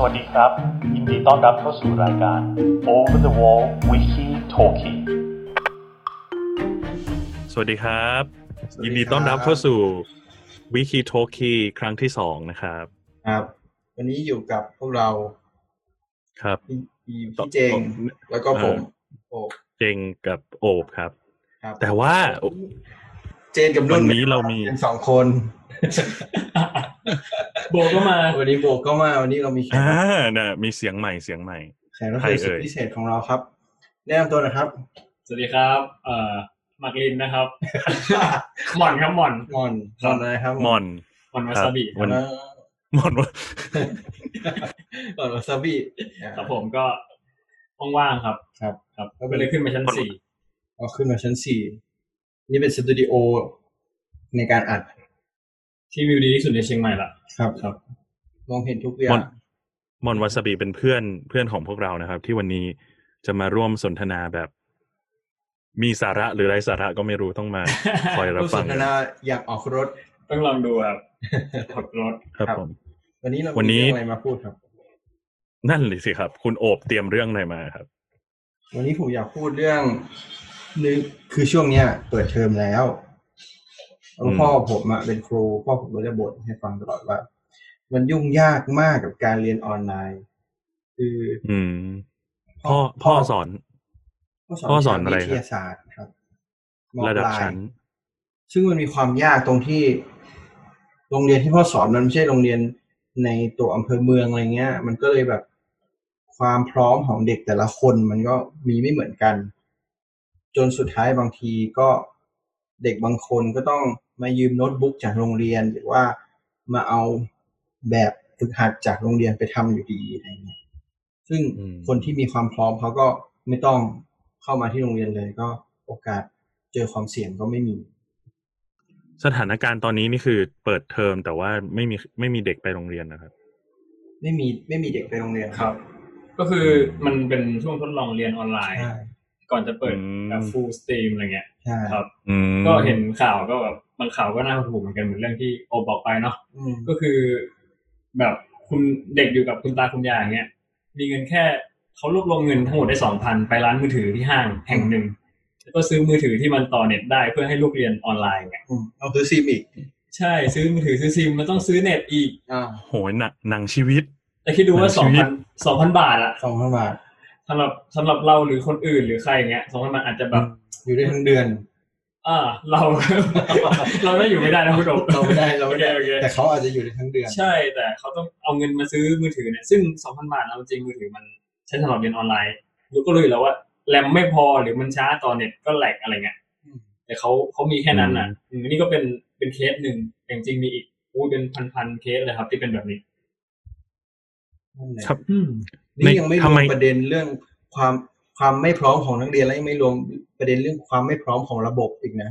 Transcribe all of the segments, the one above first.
สวัสดีครับ ยินดีต้อนรับเข้าสู่รายการ Over the Wall Wiki Talkie สวัสดีครับสวัสยินดีต้อนรับเข้าสู่วิคีโทคีครั้งที่สองนะครับ ครับ วันนี้อยู่กับพวกเราครับพี่พี่พี่เจงแล้วก็ผมโอ้เจงกับโอบครับครับ แต่ว่าเจนกับนุ่นวันนี้เรามีเป็นสองคน โบก็มา วันนี้โบก็มา วันนี้เรามีแขกอ่าน่ะมีเสียงใหม่เสียงใหม่แขกรับใครเชิญสุดเอ่ยพิเศษของเราครับ แนะนำตัวหนะครับ สวัสดีครับ เอ่อมักลินนะครับหม่อนครับหม่อนมอนมอนอะไรครับมอนหม่อนวาครับซาบิวันเอ่อมอนว่ามอนวาซาบิครับผมก็ว่างๆครับ ครับ ครับก็เลยขึ้นมาชั้นสี่เอาขึ้นมาชั้นสี่นี่เป็นสตูดิโอในการอัด ที่วิวดีที่สุดในเชียงใหม่ละครับครับ มองเห็นทุกอย่ามองนมอนวาซาบิเป็นเพื่อนเพื่อนของพวกเรานะครับ ที่วันนี้จะมาร่วมสนทนาแบบ มีสาระหรือไร้สาระก็ไม่รู้ต้องมาคอยรับผู้สฟังนทนาอยากออกรถต้องลองดูครับขับรถครับครับผมวันนี้เราวันนี้มีเรื่องอะไรมาพูดครับ นั่นเลยสิครับ คุณโอบเตรียมเรื่องอะไรมาครับ วันนี้ผมอยากพูดเรื่องนึงคือช่วงเนี้ยเปิดเทอมแล้ว แล้วอืมพ่อผมอะเป็นครูพ่อผมก็จะบ่นให้ฟังตลอดว่า มันยุ่งยากมากกับการเรียนออนไลน์ คืออืมพ่อพ่อสอน พ่อสอนวิชาอะไรวิครับทยาศาสตร์ครับมระดับปลายชั้น ซึ่งมันมีความยากตรงที่ โรงเรียนที่พ่อสอนมันไม่ใช่โรงเรียนในตัวอำเภอเมืองอะไรเงี้ย มันก็เลยแบบความพร้อมของเด็กแต่ละคนมันก็มีไม่เหมือนกัน จนสุดท้ายบางทีก็เด็กบางคนก็ต้อง มายืมโน้ตบุ๊กจากโรงเรียน หรือว่ามาเอาแบบฝึกหัดจากโรงเรียนไปทำอยู่ดีอะไรเงี้ยซึ่งอืมคนที่มีความพร้อมเขาก็ไม่ต้องเข้ามาที่โรงเรียนเลยก็โอกาสเจอความเสี่ยงก็ไม่มี สถานการณ์ตอนนี้นี่คือเปิดเทอมแต่ว่าไม่มีไม่มีเด็กไปโรงเรียนนะครับ ไม่มีไม่มีเด็กไปโรงเรียนครับ ก็คือมันเป็นช่วงทดลองเรียนออนไลน์ใช่ก่อนจะเปิดอืมแบบ full stream อะไรเงี้ยใช่ครับอืมก็เห็นข่าวก็แบบ บางข่าวก็น่าหดหู่เหมือนกันเหมือนเรื่องที่โอบอกไปเนาะอืมก็คือ แบบคุณเด็กอยู่กับคุณตาคุณยายอย่างเงี้ยมีเงินแค่เขารวบรวมเงินทั้งหมดได้สองพันไปร้านมือถือที่ห้างแห่งหนึ่งแล้วก็ซื้อมือถือที่มันต่อเน็ตได้เพื่อให้ลูกเรียนออนไลน์ไงอืมเอาซื้อซิมอีก ใช่ซื้อมือถือซื้อซิมมันต้องซื้อเน็ตอีกอ่าโหยหนักหนังชีวิตแต่คิดดูว่าหนัสองงชีวิพัตนสองพันบาทอะสองพันบาทสำหรับสำหรับเราหรือคนอื่นหรือใครอย่างเงี้ยสองพันบาทอาจจะแบบอยู่ได้ทั้งเดือน อ่าเรา เราได้อยู่ไม่ได้นะคุณโดมเราไม่ได้เราไม่ได้โอเคโอเคแต่เขาอาจจะอยู่ได้ทั้งเดือน ใช่ แต่เขาต้องเอาเงินมาซื้อมือถือเนี่ยซึ่งสองพันบาทเอาจริงมือถือมันใช้สำหรับเรียนออนไลน์รู้ก็รู้อยู่แล้วว่าแรมไม่พอหรือมันช้าต่อเน็ตก็แหลกอะไรเงี้ยอืมแต่เขาเขามีแค่นั้นอะอืมนี่ก็เป็นเป็นเคสหนึ่งแต่จริงๆมีอีกอู้เป็นพันๆเคสเลยครับ ที่เป็นแบบนี้นั่นแหละครับอืมนี่ยังไม่รทำวไมมประเด็นเรื่องความ ความไม่พร้อมของนักเรียนและยังไม่รวมประเด็นเรื่องความไม่พร้อมของระบบอีกนะ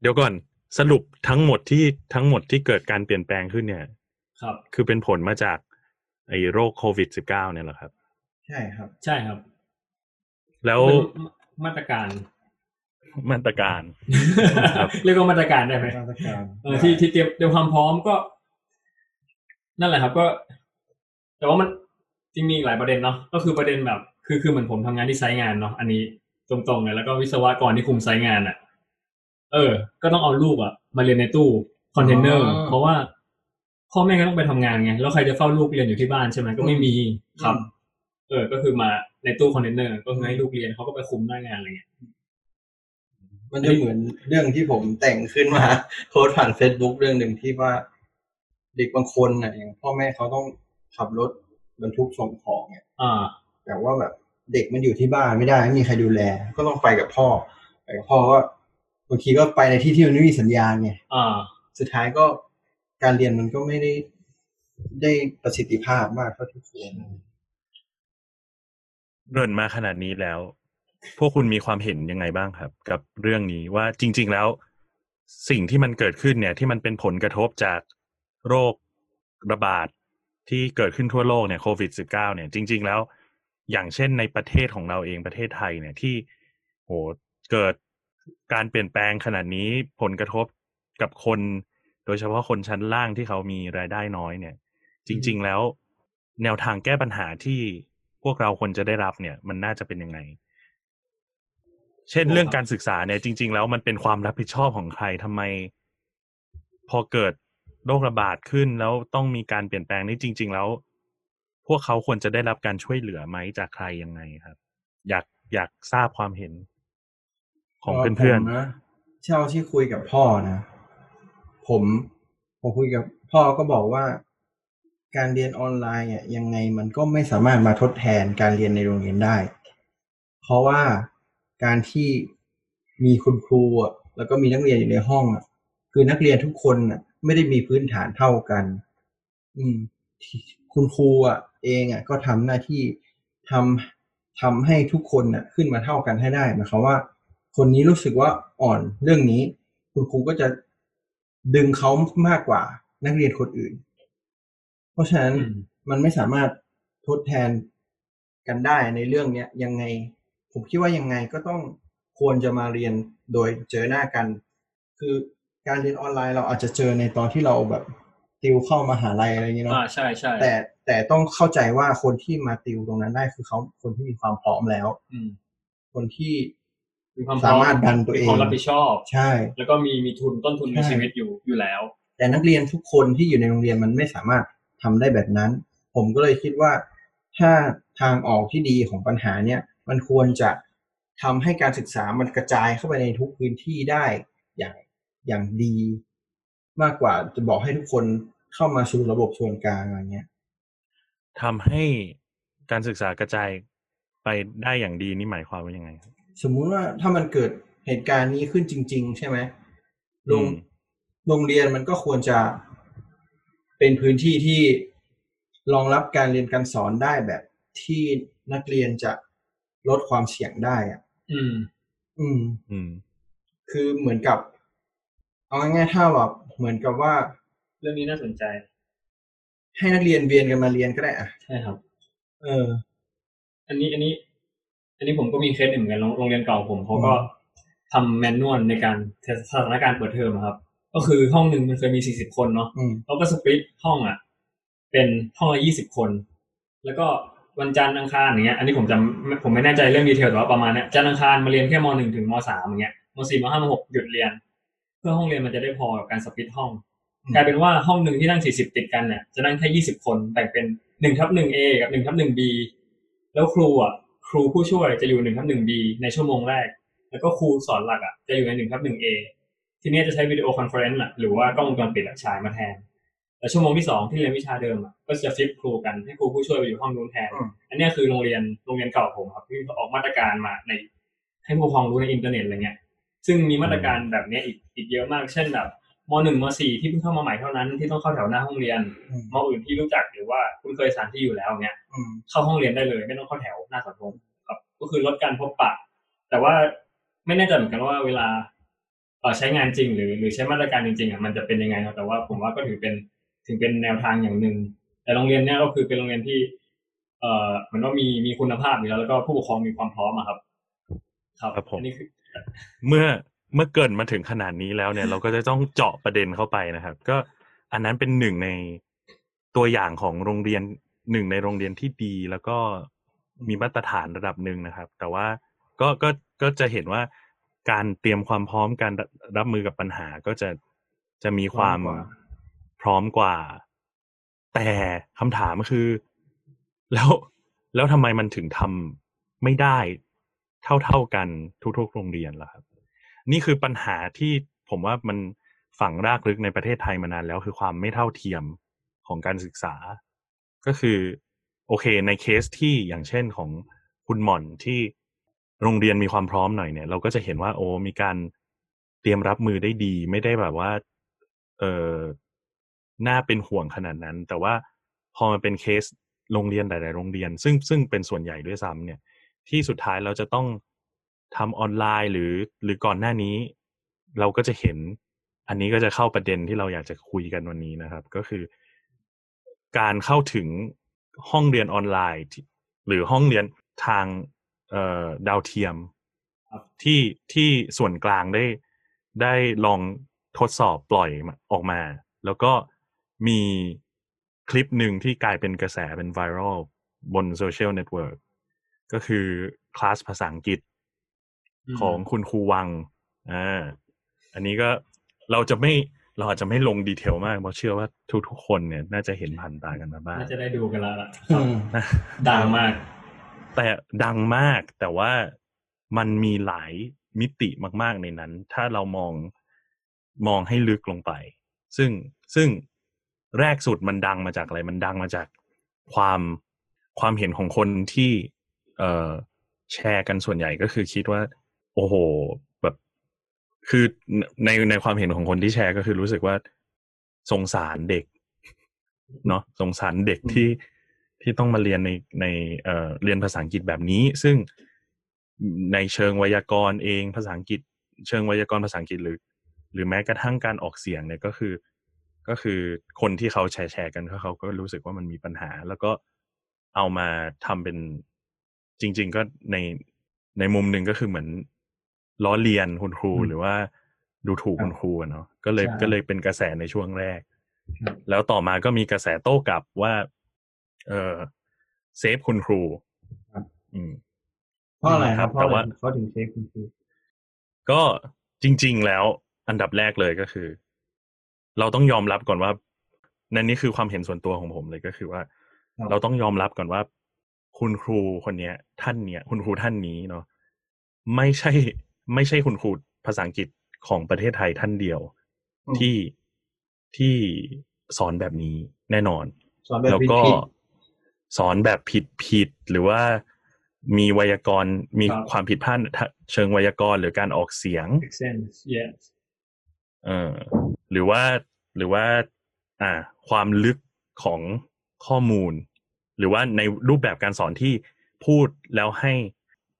เดี๋ยวก่อนสรุปทั้งหมดที่ทั้งหมดที่เกิดการเปลี่ยนแปลงขึ้นเนี่ย ครับ คือเป็นผลมาจากไอ้โรคโควิด -19 เนี่ยเหรอครับ ใช่ครับ ใช่ครับ แล้วเป็นมาตรการมาตรการครับเรียกว่ามาตรการได้ไหมมาตรการเออที่ที่เตรียมเตรียมความพร้อมก็ นั่นแหละครับก็ แต่ว่ามันจริงมีอีกหลายประเด็นเนาะก็คือประเด็นแบบ คือคือเหมือนผมทำงานที่ไซต์งานเนาะอันนี้ตรงๆเลยแล้วก็วิศวกรที่คุมไซต์งานอะ เออ ก็ต้องเอาลูกอะ มาเรียนในตู้คอนเทนเนอร์เพราะว่าพ่อแม่ก็ต้องไปทำงานไงแล้วใครจะเฝ้าลูกเรียนอยู่ที่บ้านใช่ไหมก็ไม่มีครับ เออ ก็คือมาในตู้คอนเทนเนอร์ก็คือให้ลูกเรียนเขาก็ไปคุมหน้างานอะไรเงี้ยมันจะเหมือนเรื่องที่ผมแต่งขึ้นมาโพสต์ผ่าน Facebook เรื่องหนึ่งที่ว่า เด็กบางคนน่ะอย่างพ่อแม่เขาต้องขับรถบรรทุกส่งของเนี่ยอ่า แต่ว่าแบบเด็กมันอยู่ที่บ้านไม่ได้ไม่มีใครดูแล ก็ต้องไปกับพ่อไปกับพ่อก็บางทีก็ไปในที่ที่มันไม่มีสัญญาณไงอ่า สุดท้ายก็การเรียนมันก็ไม่ได้ได้ประสิทธิภาพมากเท่าที่ควรเริ่นมาขนาดนี้แล้ว พวกคุณมีความเห็นยังไงบ้างครับ กับเรื่องนี้ว่าจริง ๆ แล้ว สิ่งที่มันเกิดขึ้นเนี่ย ที่มันเป็นผลกระทบจากโรคระบาดที่เกิดขึ้นทั่วโลกเนี่ยโควิด -19 เนี่ยจริง ๆ แล้ว อย่างเช่นในประเทศของเราเองประเทศไทยเนี่ยที่โหเกิดการเปลี่ยนแปลงขนาดนี้ผลกระทบกับคน โดยเฉพาะคนชั้นล่างที่เขามีรายได้น้อยเนี่ย จริง ๆ แล้ว แนวทางแก้ปัญหาที่พวกเราควรจะได้รับเนี่ย มันน่าจะเป็นยังไง เช่นเรื่องการศึกษาเนี่ย จริง ๆ แล้วมันเป็นความรับผิดชอบของใครทำไม พอเกิดโรคระบาดขึ้นแล้วต้องมีการเปลี่ยนแปลงนี่จริง ๆ แล้ว พวกเขาควรจะได้รับการช่วยเหลือไหมจากใครยังไงครับ อยากอยากทราบความเห็น ของเพื่อนผมนะเช่าที่คุยกับพ่อนะ ผมผมคุยกับพ่อก็บอกว่าการเรียนออนไลน์อะยังไงมันก็ไม่สามารถมาทดแทนการเรียนในโรงเรียนได้ เพราะว่าการที่มีคุณครูอะแล้วก็มีนักเรียนอยู่ในห้องอะคือนักเรียนทุกคนอะไม่ได้มีพื้นฐานเท่ากัน อืม คุณครูอะเองอะก็ทำหน้าที่ทำทำให้ทุกคนอะขึ้นมาเท่ากันให้ได้หมายความว่า คนนี้รู้สึกว่าอ่อนเรื่องนี้ คุณครูก็จะดึงเขามากกว่านักเรียนคนอื่น เพราะฉะนั้นอืมมันไม่สามารถทดแทนกันได้ในเรื่องเนี้ยยังไง ผมคิดว่ายังไงก็ต้องควรจะมาเรียนโดยเจอหน้ากัน คือการเรียนออนไลน์เราอาจจะเจอในตอนที่เราแบบ ติวเข้ามาหาลัยอะไรอย่างเงี้ยอ่าเนาะใช่ใช่แต่แต่ต้องเข้าใจว่าคนที่มาติวตรงนั้นได้คือเขาคนที่มีความพร้อมแล้ว อืม คนที่มีความพสาร้อมมารถดันตัวเองมีความรับผิดชอบใช่ แล้วก็มีมีทุนต้นทุนในใช่ชีวิตอยู่อยู่แล้ว แต่นักเรียนทุกคนที่อยู่ในโรงเรียนมันไม่สามารถทำได้แบบนั้น ผมก็เลยคิดว่าถ้าทางออกที่ดีของปัญหาเนี่ย มันควรจะทำให้การศึกษามันกระจายเข้าไปในทุกพื้นที่ได้อย่างอย่างดี มากกว่าจะบอกให้ทุกคน เข้ามาสู่ระบบส่วนกลางอะไรเงี้ยๆทำให้การศึกษากระจายไปได้อย่างดีนี่หมายความว่ายังไงครับสมมุติว่าถ้ามันเกิดเหตุการณ์นี้ขึ้นจริง ๆ ใช่ไหมโรงอืมโรงเรียนมันก็ควรจะเป็นพื้นที่ที่รองรับการเรียนการสอนได้แบบที่นักเรียนจะลดความเสี่ยงได้อะ อืม อืม อืม คือเหมือนกับ เอาง่ายๆถ้าแบบเหมือนกับว่า เรื่องนี้น่าสนใจ ให้นักเรียนเวียนกันมาเรียนก็ได้อะใช่ครับ เออ อันนี้อันนี้ อันนี้ผมก็มีเคสหนึ่งเหมือนกันโรงโรงเรียนเก่าผมเขาก็อืมทำแมนนวลในการสถานการณ์เปิดเทอมอะครับ ก็คือห้องหนึ่งมันเคยมีสี่สิบคนเนาะอืมเขาก็สปริตห้องอะ เป็นห้องละยี่สิบคน แล้วก็วันจันทร์อังคารอย่างเงี้ย อันนี้ผมจำผมไม่แน่ใจเรื่อง detail แต่ว่าประมาณเนี้ยจันทร์อังคารมาเรียนแค่มหนึ่งถึงมสามอย่างเงี้ยมสี่มห้ามหกหยุดเรียน เพื่อห้องเรียนมันจะได้พอกับการ split ห้องอืม กลายเป็นว่าห้องหนึ่งที่นั่งสี่สิบติดกันเนี่ยจะนั่งแค่ยี่สิบคนแบ่งเป็นหนึ่งทับหนึ่ง A กับหนึ่งทับหนึ่ง B แล้วครูอะครูผู้ช่วยจะอยู่หนึ่งทับหนึ่ง B ในชั่วโมงแรก แล้วก็ครูสอนหลักอะจะอยู่ในหนึ่งทับหนึ่ง A ทีเนี้ยจะใช้ video conference อะหรือว่ากล้องวงจรปิดอะฉายมาแทนแต่ชั่วโมงที่สองที่เรียนวิชาเดิมอะก็จะฟิปครูกันให้ครูผู้ช่วยไปอยู่ห้องนู้นแทน อันเนี้ยคือโรงเรียนโรงเรียนเก่าผมครับที่ออกมาตรการมาในให้ผู้ปกครองรู้ในอินเทอร์เน็ตอะไรเงี้ยซึ่งมีมาตรการแบบนี้อีกอีกเยอะมากเช่นแบบ มหนึ่งมสี่ที่เพิ่งเข้ามาใหม่เท่านั้นที่ต้องเข้าแถวหน้าห้องเรียนอืมมอื่นที่รู้จักหรือว่าคุ้นเคยสถานที่อยู่แล้วเนี้ยอืมเข้าห้องเรียนได้เลย ไม่ต้องเข้าแถวหน้าเสาธงครับ ก็คือลดการพบปะ แต่ว่าไม่แน่ใจเหมือนกันว่าเวลาเอ่อใช้งานจริงหรือหรือใช้มาตรการจริงๆอะมันจะเป็นยังไงครับแต่ว่าผมว่าก็ถือเป็นถึงเป็นแนวทางอย่างหนึ่งแต่โรงเรียนเนี้ยก็คือเป็นโรงเรียนที่ เอ่อเหมือนว่ามีมีคุณภาพอยู่แล้วแล้วก็ผู้ปกครองมีความพร้อมอะครับ ครับครับผมอันนี้คือเมื่อ เมื่อเกิดมาถึงขนาดนี้แล้วเนี่ย เราก็จะต้องเจาะประเด็นเข้าไปนะครับ ก็อันนั้นเป็นหนึ่งในตัวอย่างของโรงเรียนหนึ่งในโรงเรียนที่ดี แล้วก็มีมาตรฐานระดับหนึ่งนะครับ แต่ว่าก็ก็ก็จะเห็นว่าการเตรียมความพร้อมการรับมือกับปัญหาก็จะจะมีความพร้อมกว่าพร้อมกว่าแต่คำถามก็คือ แล้วแล้วทำไมมันถึงทำไม่ได้เท่าเท่าๆกันทุกๆโรงเรียนล่ะครับ นี่คือปัญหาที่ผมว่ามันฝังรากลึกในประเทศไทยมานานแล้วคือความไม่เท่าเทียมของการศึกษา ก็คือ โอเค ในเคสที่อย่างเช่นของคุณหม่อนที่โรงเรียนมีความพร้อมหน่อยเนี่ย เราก็จะเห็นว่าโอ้มีการเตรียมรับมือได้ดี ไม่ได้แบบว่า เออน่าเป็นห่วงขนาดนั้น แต่ว่าพอมันเป็นเคสโรงเรียนหลาย ๆ โรงเรียน ซึ่งซึ่งเป็นส่วนใหญ่ด้วยซ้ำเนี่ย ที่สุดท้ายเราจะต้อง ทำออนไลน์หรือหรือก่อนหน้านี้ เราก็จะเห็น อันนี้ก็จะเข้าประเด็นที่เราอยากจะคุยกันวันนี้นะครับ ก็คือ การเข้าถึงห้องเรียนออนไลน์ที่หรือห้องเรียนทางเอ่อดาวเทียมครับที่ที่ส่วนกลางได้ได้ลองทดสอบปล่อยมาออกมา แล้วก็มีคลิปหนึ่งที่กลายเป็นกระแสเป็นไวรัลบน social network ก็คือคลาสภาษาอังกฤษอืม ของคุณครูวังอ่าอันนี้ก็เราจะไม่เราอาจจะไม่ลงดีเทลมากเพราะเชื่อว่าทุกๆคนเนี่ยน่าจะเห็นผ่านตากันมาบ้างน่าจะได้ดูกันแล้วล่ะอืมนะดังมาก แต่ดังมากแต่ว่ามันมีหลายมิติมากๆในนั้น ถ้าเรามองมองให้ลึกลงไป ซึ่งซึ่งแรกสุดมันดังมาจากอะไร มันดังมาจากความความเห็นของคนที่ เอ่อแชร์กันส่วนใหญ่ก็คือคิดว่า โอ้โห แบบ คือในในความเห็นของคนที่แชร์ก็คือรู้สึกว่าสงสารเด็ก เนาะสงสารเด็กที่ที่ต้องมาเรียนในในเอ่อเรียนภาษาอังกฤษแบบนี้ ซึ่งในเชิงไวยากรณ์เองภาษาอังกฤษ เชิงไวยากรณ์ภาษาอังกฤษหรือ หรือแม้กระทั่งการออกเสียงเนี่ยก็คือ ก็คือคนที่เขาแชร์แชร์กันเขาเขาก็รู้สึกว่ามันมีปัญหา แล้วก็เอามาทำเป็นจริง ๆ ก็ในในมุมหนึ่งก็คือเหมือน ล้อเลียนคุณครูอืมหรือว่าดูถูกคุณครูอะเนาะก็เลยใช่ก็เลยเป็นกระแสในช่วงแรกครับแล้วต่อมาก็มีกระแสโต้กลับว่า เออเซฟคุณครูครับอืมเพราะอะไรครับแต่เพราะอะไรว่าเขาถึงเซฟคุณครูก็จริง ๆ แล้วอันดับแรกเลยก็คือ เราต้องยอมรับก่อนว่านั่นนี่คือความเห็นส่วนตัวของผมเลยก็คือว่าครับเราต้องยอมรับก่อนว่า คุณครูคนเนี้ย ท่านเนี้ยคุณครูท่านนี้เนาะไม่ใช่ ไม่ใช่คุณครูภาษาอังกฤษของประเทศไทยท่านเดียวอืมที่ที่สอนแบบนี้แน่นอนสอนแบบแล้วผิดก็ผิดสอนแบบผิดผิดหรือว่ามีไวยากรณ์มีครับความผิดพลาดทะเชิงไวยากรณ์หรือการออกเสียง make sense yes เออหรือว่าหรือว่า อ่า ความลึกของข้อมูล หรือว่าในรูปแบบการสอนที่พูดแล้วให้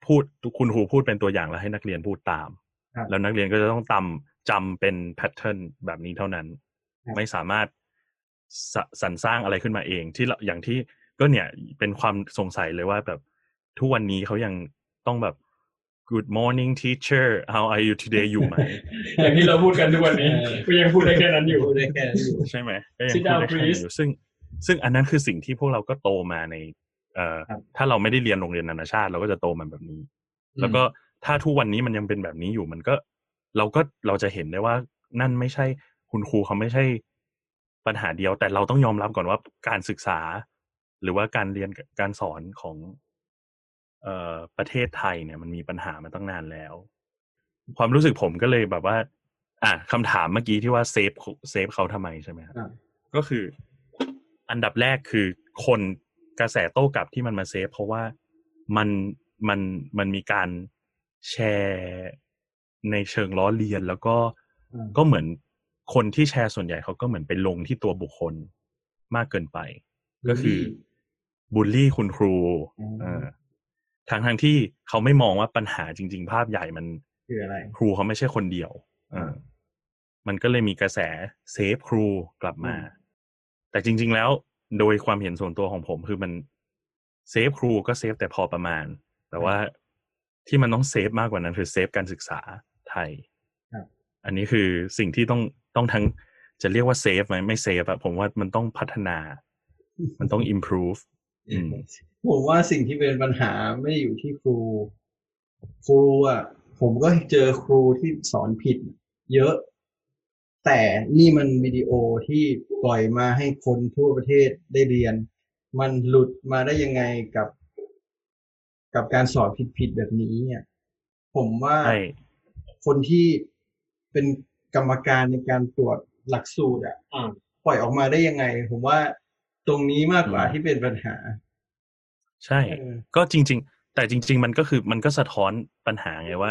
พูดคุณครูพูดเป็นตัวอย่างแล้วให้นักเรียนพูดตามครับแล้วนักเรียนก็จะต้องจำจำเป็นแพทเทิร์นแบบนี้เท่านั้นครับไม่สามารถสสรรสร้างอะไรขึ้นมาเอง ที่เราอย่างที่ก็เนี่ยเป็นความสงสัยเลยว่าแบบทุกวันนี้เขายังต้องแบบ good morning teacher how are you today อยู่ไหม อย่างที่เราพูดกันทุกวันนี้เออก็ยังพูดได้แค่นั้นอยู่พูดได้แค่นั้นอยู่ใช่ไหมก็ยัง Sit พูด down, ได้แค่นี้ please อยู่ซึ่งซึ่งอันนั้นคือสิ่งที่พวกเราก็โตมาใน เอ่อครับถ้าเราไม่ได้เรียนโรงเรียนนานาชาติ เราก็จะโตมาแบบนี้ แล้วก็ถ้าทุกวันนี้มันยังเป็นแบบนี้อยู่มันก็ เราก็เราจะเห็นได้ว่านั่นไม่ใช่คุณครูเขาไม่ใช่ปัญหาเดียว แต่เราต้องยอมรับก่อนว่าการศึกษา หรือว่าการเรียนการสอนของเอ่อประเทศไทยเนี่ยมันมีปัญหามาตั้งนานแล้ว ความรู้สึกผมก็เลยแบบว่า อะคำถามเมื่อกี้ที่ว่า save save เขาทำไมใช่ไหมครับอ่าก็คือ อันดับแรกคือคน กระแสโต้กลับที่มันมา save เพราะว่ามันมันมันมีการแชร์ในเชิงล้อเลียน แล้วก็อืมก็เหมือนคนที่แชร์ส่วนใหญ่เขาก็เหมือนไปลงที่ตัวบุคคลมากเกินไป ก็คือบูลลี่คุณครูอืมเออทางทางๆที่เขาไม่มองว่าปัญหาจริง ๆ ภาพใหญ่มันคืออะไร ครูเขาไม่ใช่คนเดียวเออมันก็เลยมีกระแส save ครูกลับมาอืมแต่จริง ๆ แล้ว โดยความเห็นส่วนตัวของผมคือมัน save ครูก็ save แต่พอประมาณ แต่ว่าที่มันต้อง save มากกว่านั้นคือ save การศึกษาไทยครับอันนี้คือสิ่งที่ต้องต้องทั้งจะเรียกว่าเซฟไหมไม่เซฟอะผมว่ามันต้องพัฒนา มันต้อง improve อืมผมว่าสิ่งที่เป็นปัญหาไม่ได้อยู่ที่ครู ครูอะผมก็เจอครูที่สอนผิด เยอะ แต่นี่มันวิดีโอที่ปล่อยมาให้คนทั่วประเทศได้เรียน มันหลุดมาได้ยังไงกับ กับการสอนผิดๆแบบนี้เนี่ย ผมว่าใช่คนที่เป็นกรรมการในการตรวจหลักสูตรอะอ่าปล่อยออกมาได้ยังไง ผมว่าตรงนี้มากกว่าอืมที่เป็นปัญหา ใช่เออก็จริง ๆ แต่จริง ๆ มันก็คือมันก็สะท้อนปัญหาไงว่า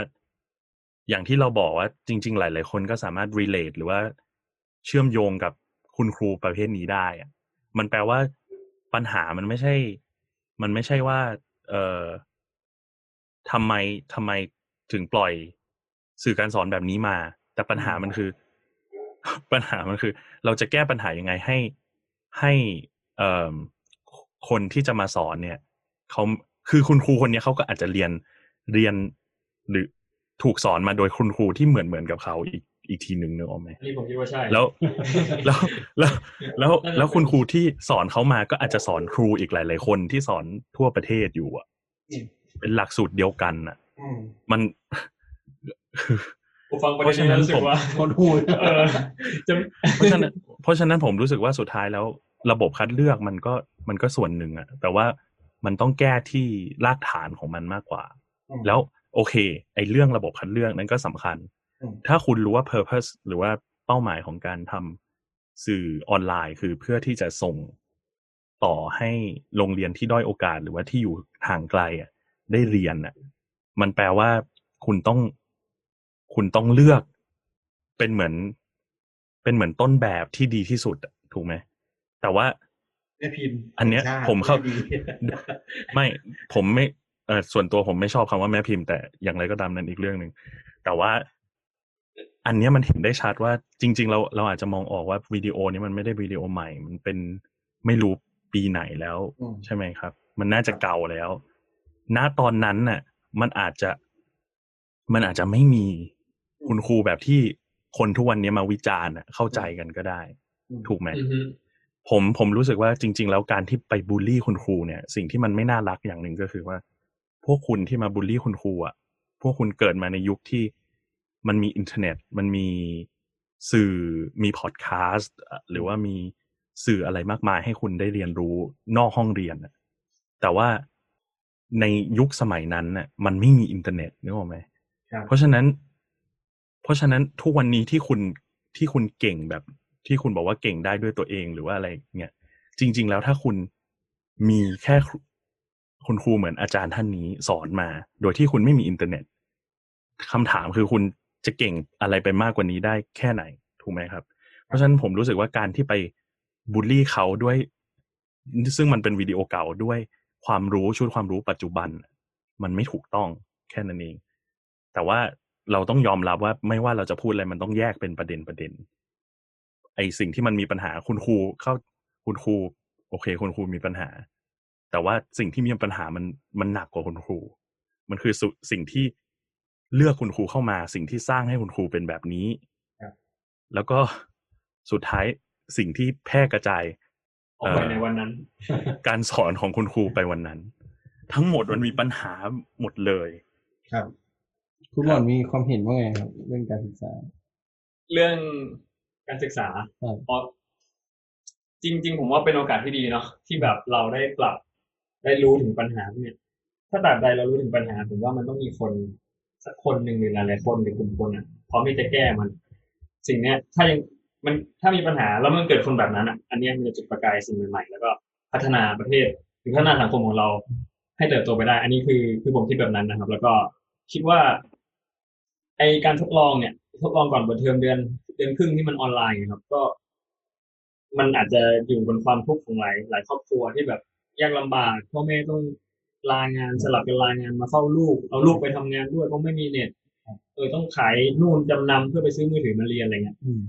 อย่างที่เราบอกว่าจริง ๆ หลาย ๆ คนก็สามารถ relate หรือว่าเชื่อมโยงกับคุณครูประเภทนี้ได้อะมันแปลว่าปัญหามันไม่ใช่ มันไม่ใช่ว่า เอ่อทำไมทำไมถึงปล่อยสื่อการสอนแบบนี้มา แต่ปัญหามันคือ ปัญหามันคือ เราจะแก้ปัญหายังไงให้ให้เอ่อคนที่จะมาสอนเนี่ยเขาคือคุณครูคนนี้เขาก็อาจจะเรียนเรียนหรือ ถูกสอนมาโดยคุณครูที่เหมือนเหมือนกับเขาอีกอีกทีหนึ่งนึกออกไหมอันนี้ผมคิดว่าใช่แล้วแล้วแล้วแล้วนั่นแหละแล้วคุณครูที่สอนเขามาก็อาจจะสอนครูอีกหลาย ๆ คนที่สอนทั่วประเทศอยู่อะอืมเป็นหลักสูตรเดียวกันอะอืมมันผมฟังประเพเด็นราะฉะนั้นี้นรู้สึผกมว่าคนหูเออจะเพราะฉะนั้นเพราะฉะนั้นผมรู้สึกว่าสุดท้ายแล้ว ระบบคัดเลือกมันก็มันก็ส่วนหนึ่งอะแต่ว่ามันต้องแก้ที่รากฐานของมันมากกว่า แล้ว โอเค ไอ้เรื่องระบบคัดเลือกนั้นก็สำคัญอืมถ้าคุณรู้ว่า purpose หรือว่าเป้าหมายของการทำสื่อออนไลน์ คือเพื่อที่จะส่งต่อให้โรงเรียนที่ด้อยโอกาสหรือว่าที่อยู่ห่างไกลอะ ได้เรียนอะ มันแปลว่าคุณต้อง คุณต้องเลือก เป็นเหมือน เป็นเหมือนต้นแบบที่ดีที่สุดอะถูกไหมแต่ว่าแม่พิมพ์อันเนี้ยชติผมเข้าดีไม่ผมไม่เออส่วนตัวผมไม่ชอบคำว่าแม่พิมพ์แต่อย่างไรก็ตามนั้นอีกเรื่องหนึ่งแต่ว่าอันเนี้ยมันเห็นได้ชัดว่าจริง ๆ เราเราอาจจะมองออกว่าวิดีโอนี้มันไม่ได้วิดีโอใหม่ มันเป็นไม่รู้ปีไหนแล้วอืมใช่ไหมครับ มันน่าจะเก่าแล้ว ณตอนนั้นน่ะ มันอาจจะมันอาจจะไม่มีคุณครูแบบที่คนทุกวันนี้มาวิจารณ์น่ะเข้าใจกันก็ได้ ถูกไหมอือฮึผมผมรู้สึกว่าจริง ๆ แล้วการที่ไปบูลลี่คุณครูเนี่ย สิ่งที่มันไม่น่ารักอย่างหนึ่งก็คือว่า พวกคุณที่มาบูลลี่คุณครูอะ พวกคุณเกิดมาในยุคที่มันมีอินเทอร์เน็ต มันมีสื่อมีพอดแคสต์อะหรือว่ามีสื่ออะไรมากมายให้คุณได้เรียนรู้นอกห้องเรียนน่ะแต่ว่าในยุคสมัยนั้นน่ะ มันไม่มีอินเทอร์เน็ตนึกออกไหมครับเพราะฉะนั้น เพราะฉะนั้นทุกวันนี้ที่คุณที่คุณเก่งแบบที่คุณบอกว่าเก่งได้ด้วยตัวเองหรือว่าอะไรเนี่ยจริง ๆ แล้วถ้าคุณมีแค่ คุณครูเหมือนอาจารย์ท่านนี้สอนมา โดยที่คุณไม่มีอินเทอร์เน็ตคำถามคือคุณจะเก่งอะไรไปมากกว่านี้ได้แค่ไหนถูกไหมครับ เพราะฉะนั้นผมรู้สึกว่าการที่ไปบูลลี่เขาด้วย ซึ่งมันเป็นวิดีโอเก่าด้วยความรู้ชุดความรู้ปัจจุบัน มันไม่ถูกต้องแค่นั้นเอง แต่ว่าเราต้องยอมรับว่าไม่ว่าเราจะพูดอะไรมันต้องแยกเป็นประเด็นประเด็น ไอสิ่งที่มันมีปัญหาคุณครูเข้าคุณครู โอเค คุณครูมีปัญหา แต่ว่าสิ่งที่มีปัญหามันมันหนักกว่าคุณครู มันคือสุสิ่งที่เลือกคุณครูเข้ามา สิ่งที่สร้างให้คุณครูเป็นแบบนี้ครับแล้วก็สุดท้ายสิ่งที่แพร่กระจายออกไปในวันนั้น การสอนของคุณครูไปวันนั้น ทั้งหมดมันมีปัญหาหมดเลย ครับ คุณหมอนมีความเห็นว่าไงครับ เรื่องการศึกษา เรื่องการศึกษาครับเพราะจริง ๆ ผมว่าเป็นโอกาสที่ดีเนาะที่แบบเราได้ปรับ ได้รู้ถึงปัญหาเนี่ย ถ้าตราบใดเรารู้ถึงปัญหาผมว่ามันต้องมีคนสักคนหนึ่งหรือหลายๆคนหรือกลุ่มคนอะพร้อมที่จะแก้มัน สิ่งเนี้ย ถ้ายังมันถ้ามีปัญหาแล้วมันเกิดคนแบบนั้นอะ อันนี้มันจะจุดประกายสิ่งใหม่ๆแล้วก็พัฒนาประเทศหรือพัฒนาสังคมของเรา ให้เติบโตไปได้ อันนี้คือคือผมคิดแบบนั้นนะครับ แล้วก็คิดว่า ไอการทดลองเนี่ย ทดลองก่อนเปิดเทอมเดือน เดือนครึ่งที่มันออนไลน์ครับ ก็ มันอาจจะอยู่บนความทุกข์ของหลายหลายครอบครัวที่แบบ ยากลำบากพ่อแม่ต้องลางานสลับกันลางานมาเฝ้าลูก เอาลูกไปทำงานด้วยเพราะไม่มีเน็ตเออต้องขายนู่นจำนำเพื่อไปซื้อมือถือมาเรียนอะไรเงี้ยอืม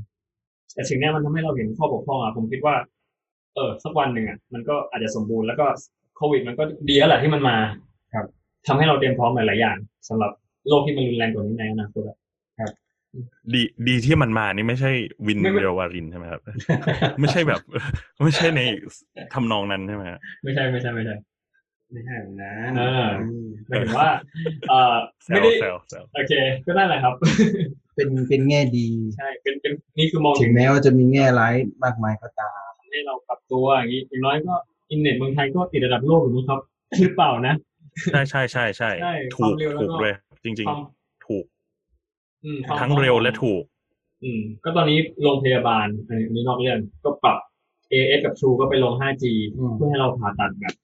แต่สิ่งเนี้ยมันทำให้เราเห็นข้อบกพร่องอะผมคิดว่า เออสักวันหนึ่งอะมันก็อาจจะสมบูรณ์แล้วก็โควิด มันก็ดีแล้วแหละที่มันมา ครับทำให้เราเตรียมพร้อมหลายๆอย่างสำหรับโลกที่มันรุนแรงกว่านี้ในอนาคตอะ ดีดีที่มันมานี่ไม่ใช่วินไม่ไม่เดลวารินใช่ไหมครับ ไม่ใช่แบบ ไม่ใช่ในทำนองนั้นใช่ไหมฮะไม่ใช่ไม่ใช่ไม่ใช่ไม่ใช่แบบนะอ่าหมายถึงว่า เออแซไม่วได้แซวแซวโอเค ก็นั่นแหละครับ เป็นเป็นแง่ดีใช่เป็นเป็นนี่คือมองถึถึงงแม้ว่าจะมีแง่ร้ายมากมายก็ตามให้เราปรับตัวอย่างนี้อย่างน้อยก็อินเน็ตเมืองไทยก็ติดระดับโลกอยู่มั้งครับหรือเปล่านะ ใช่ใช่ใช่ใช่ใช่ถูความกเร็วแล้วถูกก็เลยจริงความๆถูกอืมความ ทั้งเร็วและถูก อืม ก็ตอนนี้โรงพยาบาลอันนี้อันนี้นอกเรื่องก็ปรับ AS กับ True ก็ไปลง 5G อืมเพื่อให้เราผ่าตัดแบบ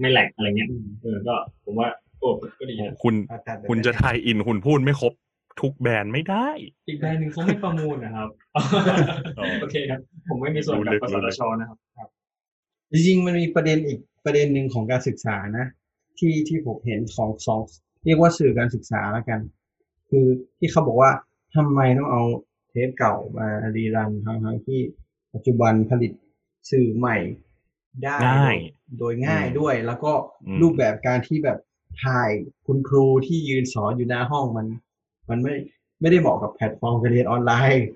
ไม่แหลกอะไรเงี้ยเออก็ผมว่าโอ้ก็ดีนะคุณผ่าตัดแบบคุณจะทายอินคุณพูดไม่ครบทุกแบรนด์ไม่ได้ อีกแบรนด์หนึ่งเขาไม่ประมูลนะครับอ๋อโอเคครับ ผมไม่มีส่วนกับรู้ลึกกสรู้ทลึกชนะครับ จริงๆมันมีประเด็นอีกประเด็นหนึ่งของการศึกษานะ ที่ที่ผมเห็นสองสองเรียกว่าสื่อการศึกษาแล้วกัน คือที่เขาบอกว่าทำไมต้องเอาเทปเก่ามารีรันทั้งทั้งที่ปัจจุบันผลิตสื่อใหม่ได้ง่ายโดยง่ายอืมด้วย แล้วก็อืมรูปแบบการที่แบบถ่ายคุณครูที่ยืนสอนอยู่หน้าห้องมัน มันไม่ไม่ได้เหมาะกับแพลตฟอร์มการเรียนออนไลน์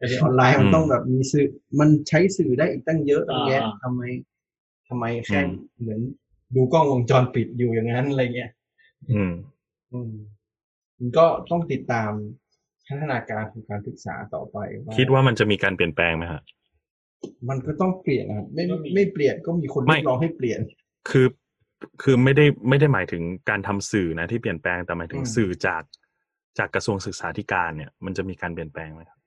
การเรียนออนไลน์มันอืมต้องแบบมีสื่อ มันใช้สื่อได้อีกตั้งเยอะตั้งแยะอ่าทำไมทำไมแค่อืมเหมือนดูกล้องวงจรปิดอยู่อย่างนั้นอะไรเงี้ยอืมอืมมัน ก็ต้องติดตามพัฒนาการของการศึกษาต่อไป คิดว่ามันจะมีการเปลี่ยนแปลงไหมฮะมันก็ต้องเปลี่ยนนะครับไม่ก็มีไม่เปลี่ยนก็มีคนไม่เรียกร้องให้เปลี่ยน คือคือไม่ได้ไม่ได้หมายถึงการทำสื่อนะที่เปลี่ยนแปลงแต่หมายถึงอืมสื่อจากจากกระทรวงศึกษาธิการเนี่ย มันจะมีการเปลี่ยนแปลงไหมครับ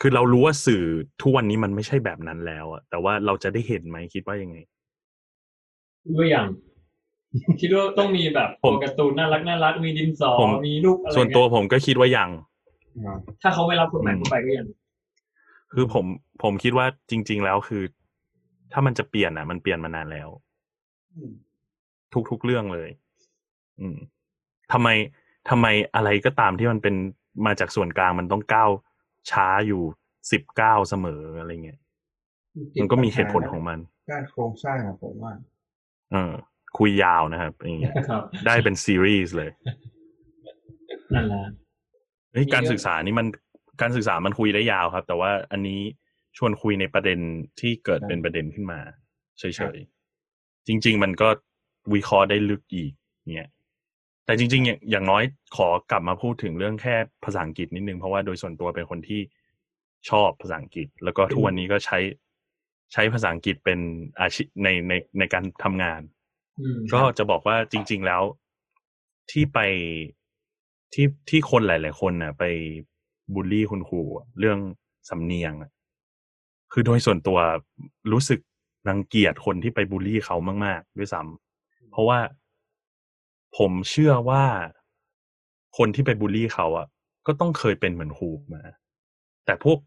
คือเรารู้ว่าสื่อทุกวันนี้มันไม่ใช่แบบนั้นแล้วอะแต่ว่าเราจะได้เห็นไหมคิดว่ายังไงตัวอย่าง คิดว่าต้องมีแบบผมตัวการ์ตูนน่ารักน่ารักมีดินสอผมมีลูกอะไรส่วนตัวเงี้ยผมก็คิดว่ายังถ้าเขาไม่รับกฎหมายอืมเข้าไปก็ยังคือผมผมคิดว่าจริง ๆ แล้วคือ ถ้ามันจะเปลี่ยนอะ มันเปลี่ยนมานานแล้วทุกๆเรื่องเลย อืมทำไมทำไมอะไรก็ตามที่มันเป็นมาจากส่วนกลางมันต้องก้าวช้าอยู่สิบเก้าเสมออะไรเงี้ยมันก็มีเหตุผลของมันการโครงสร้างอะผมว่า เออ คุยยาวนะครับอย่างเงี้ยครับได้เป็นซีรีส์เลยนั่นแหละเฮ้ยมีการเรื่องศึกษานี่มันการศึกษามันคุยได้ยาวครับ แต่ว่าอันนี้ชวนคุยในประเด็นที่เกิดเป็นประเด็นขึ้นมาเฉยๆจริง ๆ มันก็วิเคราะห์ได้ลึกอีกเนี่ยแต่จริงๆ อย่างอย่างน้อยขอกลับมาพูดถึงเรื่องแค่ภาษาอังกฤษนิดนึงเพราะว่าโดยส่วนตัวเป็นคนที่ชอบภาษาอังกฤษ แล้วก็ทุกวันนี้ก็ใช้ใช้ภาษาอังกฤษเป็นอาชีพในในในการทำงานอืม ก็จะบอกว่าจริง ๆแล้วที่ไปที่ที่คนหลาย ๆ คนน่ะ ไปบูลลี่คุณครูอะเรื่องสำเนียงอะคือโดยส่วนตัวรู้สึกรังเกียจคนที่ไปบูลลี่เขามาก ๆ ด้วยซ้ำเพราะว่าผมเชื่อว่าคนที่ไปบูลลี่เขาอะ ก็ต้องเคยเป็นเหมือนครูมา แต่พวก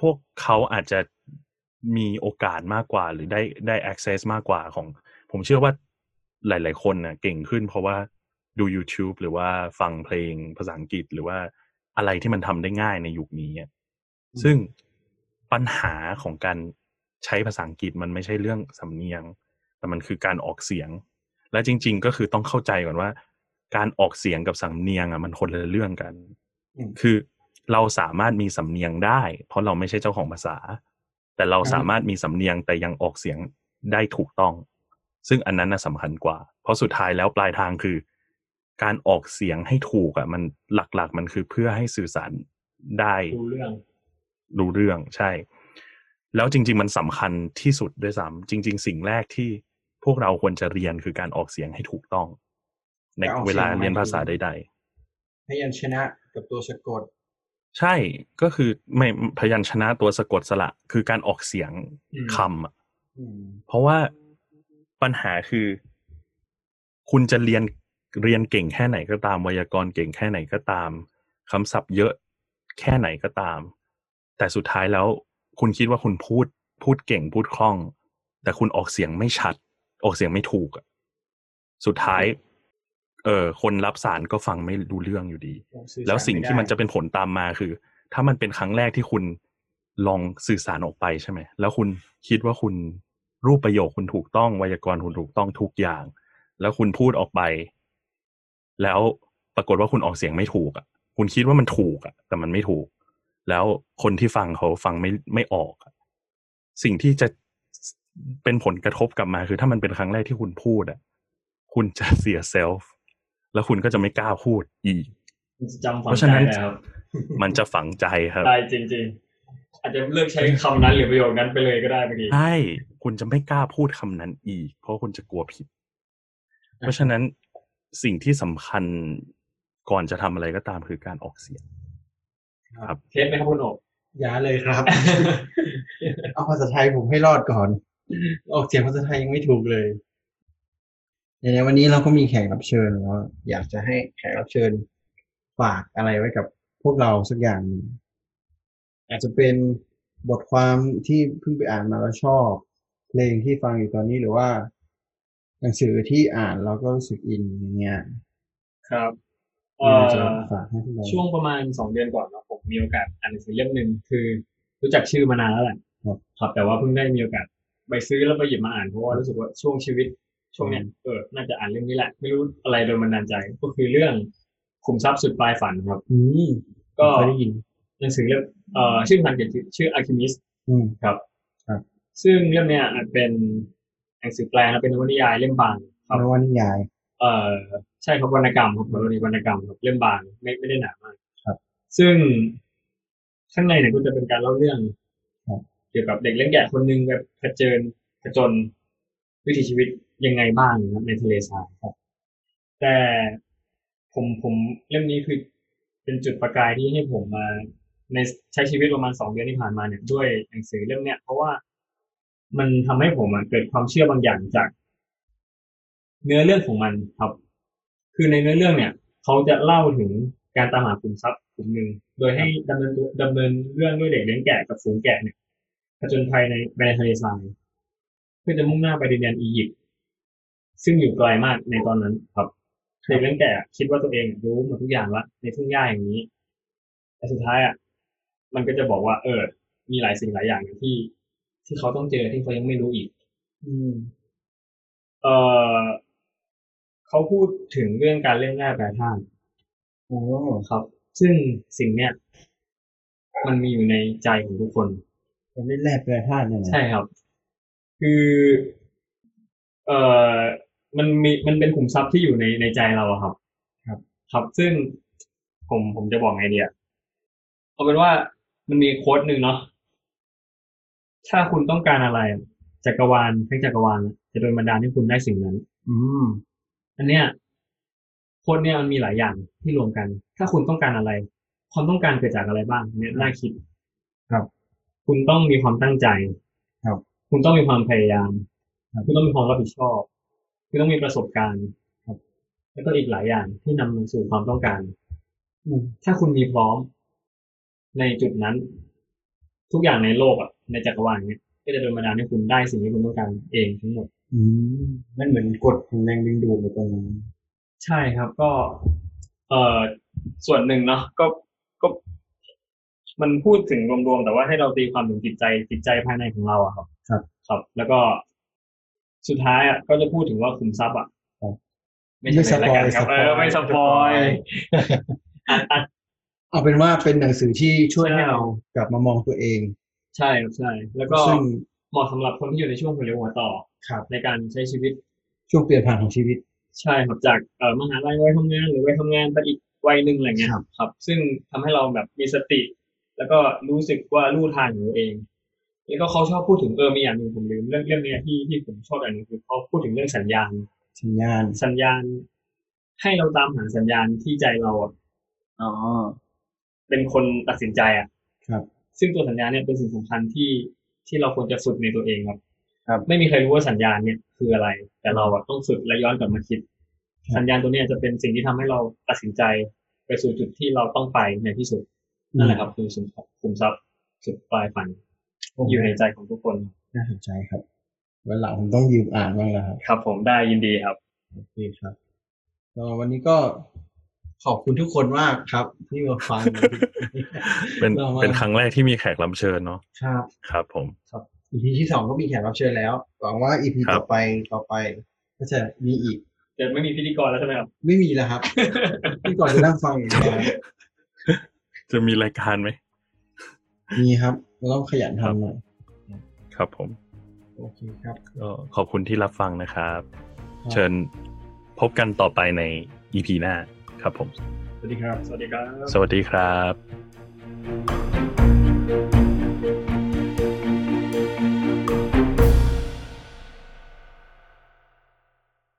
พวกเขาอาจจะมีโอกาสมากกว่า หรือได้ได้ access มากกว่าของ ผมเชื่อว่า หลาย ๆ คนน่ะเก่งขึ้น เพราะว่าดู YouTube หรือว่าฟังเพลงภาษาอังกฤษหรือว่าอะไรที่มันทำได้ง่ายในยุคนี้อะซึ่งปัญหาของการใช้ภาษาอังกฤษมันไม่ใช่เรื่องสำเนียง แต่มันคือการออกเสียง และจริง ๆ ก็คือต้องเข้าใจก่อนว่า การออกเสียงกับสำเนียงอะมันคนละเรื่องกันอืมคือเราสามารถมีสำเนียงได้ เพราะเราไม่ใช่เจ้าของภาษา แต่เราสามารถมีสำเนียงแต่ยังออกเสียงได้ถูกต้อง ซึ่งอันนั้นน่ะสำคัญกว่า เพราะสุดท้ายแล้วปลายทางคือ การออกเสียงให้ถูกอะ มันหลักๆ มันคือเพื่อให้สื่อสารได้ดูเรื่องรู้เรื่องใช่ แล้วจริง ๆ มันสำคัญที่สุดด้วยซ้ำจริง ๆ สิ่งแรกที่พวกเราควรจะเรียนคือการออกเสียงให้ถูกต้อง ในการออกเสียงเวลาเรียนภาษาหมายถึงใดพยัญชนะกับตัวสะกดๆใช่ก็คือไม่พยัญชนะตัวสะกดสระคือการออกเสียงอืมคำอะอืมเพราะว่า ปัญหาคือ คุณจะเรียนเรียนเก่งแค่ไหนก็ตามไวยากรณ์เก่งแค่ไหนก็ตามคำศัพท์เยอะแค่ไหนก็ตาม แต่สุดท้ายแล้ว คุณคิดว่าคุณพูดพูดเก่งพูดคล่อง แต่คุณออกเสียงไม่ชัด ออกเสียงไม่ถูกอะสุดท้าย เออคนรับสารก็ฟังไม่รู้เรื่องอยู่ดีสื่อสารแล้วสิ่งที่ไได้มันจะเป็นผลตามมาคือ ถ้ามันเป็นครั้งแรกที่คุณลองสื่อสารออกไปใช่ไหม แล้วคุณคิดว่าคุณ รูปประโยคคุณถูกต้องไวยากรณ์คุณถูกต้องทุกอย่าง แล้วคุณพูดออกไป แล้วปรากฏว่าคุณออกเสียงไม่ถูกอะ คุณคิดว่ามันถูกอะ แต่มันไม่ถูก แล้วคนที่ฟังเขาฟังไม่ไม่ออกอะสิ่งที่จะเป็นผลกระทบกลับมาคือ ถ้ามันเป็นครั้งแรกที่คุณพูดอะ คุณจะเสียเซลฟ์แล้วคุณก็จะไม่กล้าพูดอีกจำฝัเพงราะใจฉะนั้นได้ครับมันจะฝังใจครับได้จริงๆ อาจจะเลิกใช้คำนั้นหรือประโยคนั้นไปเลยก็ได้บางทีใช่คุณจะไม่กล้าพูดคำนั้นอีก เพราะคุณจะกลัวผิด เพราะฉะนั้นสิ่งที่สำคัญก่อนจะทำอะไรก็ตามคือการออกเสียง ครับเคสไหมครับคุณโอบอย่าเลยครับ เอาภาษาไทยผมให้รอดก่อน ออกเสียงภาษาไทยยังไม่ถูกเลยในวันนี้เราก็มีแขกรับเชิญแล้วอยากจะให้แขกรับเชิญฝากอะไรไว้กับพวกเราสักอย่างหนึ่ง อาจจะเป็นบทความที่เพิ่งไปอ่านมาแล้วชอบ เพลงที่ฟังอยู่ตอนนี้หรือว่า หนังสือที่อ่านแล้วก็รู้สึกอินอย่างเงี้ยครับเออยากจะอฝากให้พวกเราช่วงประมาณสองเดือนก่อนเนอะผมมีโอกาสอ่านหนังสือเล่มหนึ่งคือ รู้จักชื่อมานานแล้วแหละครับครับแต่ว่าเพิ่งได้มีโอกาสไปซื้อแล้วไปหยิบมาอ่านเพราะว่ารู้สึกว่าช่วงชีวิต ช่วงเนี้ยเออน่าจะอ่านเรื่องนี้แหละ ไม่รู้อะไรโดนบันดาลใจ ก็คือเรื่องขุมทรัพย์สุดปลายฝันครับอืมก็เคยได้ยิน หนังสือเล่มเอ่อชื่อภาษาอังกฤษชื่อ Alchemist อืมครับ ครับ ซึ่งเล่มเนี้ยเป็นหนังสือแปลและเป็นนวนิยายเล่มบางครับนวนิยาย เอ่อใช่ครับวรรณกรรมครับวรรณวรรณกรรมครับเล่มบางไม่ไม่ได้หนามากครับ ซึ่งข้างในเนี่ยก็จะเป็นการเล่าเรื่องครับเกี่ยวกับเด็กเล่นแกะคนหนึ่งแบบผจญผจญวิถีชีวิตยังไงบ้างนะครับในทะเลทรายครับ แต่ผมผมเล่มนี้คือเป็นจุดประกายที่ให้ผมมา ในใช้ชีวิตประมาณสองเดือนที่ผ่านมาเนี่ยด้วยหนังสือเล่มเนี้ยเพราะว่ามันทำให้ผมอะเกิดความเชื่อบางอย่างจาก เนื้อเรื่องของมันครับ คือในเนื้อเรื่องเนี่ยเขาจะเล่าถึงการตามหาขุมทรัพย์กลุ่มหนึ่งโดยให้ดำเนินตัวดำเนินเรื่องด้วยเด็กเลี้ยงแกะกับฝูงแกะเนี่ยผจญภัยในไปในทะเลทรายเพื่อจะมุ่งหน้าไปดินแดนอียิปต์ซึ่งอยู่ไกลมากในตอนนั้นครับเด็กเลี้ยงแกะคิดว่าตัวเองรู้หมดทุกอย่างละในทุ่งหญ้าอย่างนี้แต่สุดท้ายอะ มันก็จะบอกว่า เออ มีหลายสิ่งหลายอย่างที่ที่เขาต้องเจอที่เขายังไม่รู้อีก อืม เออเขาพูดถึงเรื่องการเล่นแร่แปรธาตุโอ้ครับ ซึ่งสิ่งเนี้ยมันมีอยู่ในใจของทุกคนจะได้แลกแปรธาตุเนี่ยนะใช่ครับ คือ เอ่อมันมีมันเป็นขุมทรัพย์ที่อยู่ในในใจเราอะครับ ครับ ครับซึ่งผมผมจะบอกไงเดียเอาเป็นว่า มันมีโค้ดหนึ่งเนาะ ถ้าคุณต้องการอะไร จักรวาลทั้งจักรวาลจะโดนบันดาลให้คุณได้สิ่งนั้น อืม อันเนี้ยโค้ดเนี่ยมันมีหลายอย่างที่รวมกัน ถ้าคุณต้องการอะไร ความต้องการเกิดจากอะไรบ้าง เนี่ยน่าคิด ครับ คุณต้องมีความตั้งใจ ครับ คุณต้องมีความพยายามครับคุณต้องมีความรับผิดชอบ คุณต้องมีประสบการณ์ครับแล้วก็อีกหลายอย่างที่นำมาสู่ความต้องการอืมถ้าคุณมีพร้อม ในจุดนั้น ทุกอย่างในโลกอะในจักรวาลเนี้ยก็จะโดนบันดาลให้คุณได้สิ่งที่คุณต้องการเองทั้งหมด อืมมันเหมือนกฎของแรงดึงดูดในตรงนั้นใช่ครับก็ เอ่อส่วนหนึ่งเนาะก็ก็ มันพูดถึงรวมๆแต่ว่าให้เราตีความถึงจิตใจจิตใจภายในของเราอะครับ ครับ ครับ แล้วก็สุดท้ายอะก็จะพูดถึงว่าขุมทรัพย์อะครับไม่ใช่แล้วกันครับเออไม่สปอยอะอะ เอาเป็นว่าเป็นหนังสือที่ช่วยใช่ให้เรากลับมามองตัวเอง ใช่ครับใช่แล้วก็ซึ่งเหมาะสำหรับคนที่อยู่ในช่วงหัวเรียวหัวต่อครับ ในการใช้ชีวิตช่วงเปลี่ยนผ่านของชีวิต ใช่ครับจากเอ่อมหาลัยวัยทำงานหรือวัยทำงานไปอีกวัยหนึ่งอะไรเงี้ยครับครับซึ่งทำให้เราแบบมีสติ แล้วก็รู้สึกว่ารู้ทางของตัวเองแล้วก็เขาชอบพูดถึงเออมีอย่างหนึ่งผมลืมเรื่องเรื่องเนี้ยที่ที่ผมชอบอย่างหนึงคือเขาพูดถึงเรื่องสัญญาณ สัญญาณสัญญาณ ให้เราตามหาสัญญาณที่ใจเราอะอ๋อ เป็นคนตัดสินใจอะครับ ซึ่งตัวสัญญาณเนี่ยเป็นสิ่งสำคัญที่ที่เราควรจะฝึกในตัวเองครับ ครับ ไม่มีใครรู้ว่าสัญญาณเนี่ยคืออะไร แต่เราอะต้องฝึกและย้อนกลับมาคิดครับสัญญาณตัวเนี้ยจะเป็นสิ่งที่ทำให้เราตัดสินใจ ไปสู่จุดที่เราต้องไปในที่สุดนั่นแหละครับ คือสุมคุมทรัพย์จุดปลายฝันโอ้โหอยู่ในใจของทุกคนน่าสนใจครับวันหลังผมต้องยืมอ่านบ้างแล้วครับ ครับ ผมได้ยินดีครับโอเคครับก็วันนี้ก็ ขอบคุณทุกคนมากครับ ที่มาฟัง เป็นรามาเป็นครั้งแรกที่มีแขกรับเชิญเนาะครับครับผมอีพีที่สองก็มีแขกรับเชิญแล้วหวังว่าอีพีครับต่อไปต่อไป ก็จะมีอีกจะไม่มีพิธีกรแล้วใช่ไหมครับ ไม่มีแล้วครับพี่ก่อนจะนั่งฟังอย่างเดียวจะมีรายการไหมมีครับเราต้องขยันทำหน่อยครับผม โอเคครับก็ขอบคุณที่รับฟังนะครับครับเชิญพบกันต่อไปใน EP หน้า ครับผม สวัสดีครับ สวัสดีครับ สวัสดีครับ